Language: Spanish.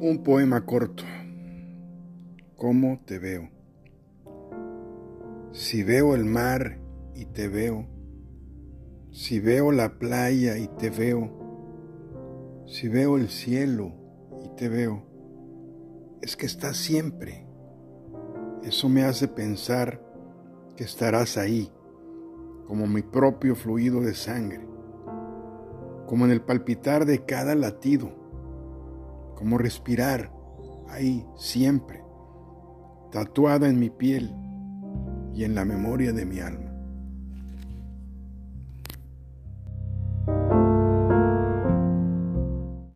Un poema corto. ¿Cómo te veo? Si veo el mar y te veo, si veo la playa y te veo, si veo el cielo y te veo, es que estás siempre. Eso me hace pensar que estarás ahí, como mi propio fluido de sangre, como en el palpitar de cada latido como respirar ahí siempre, tatuada en mi piel y en la memoria de mi alma.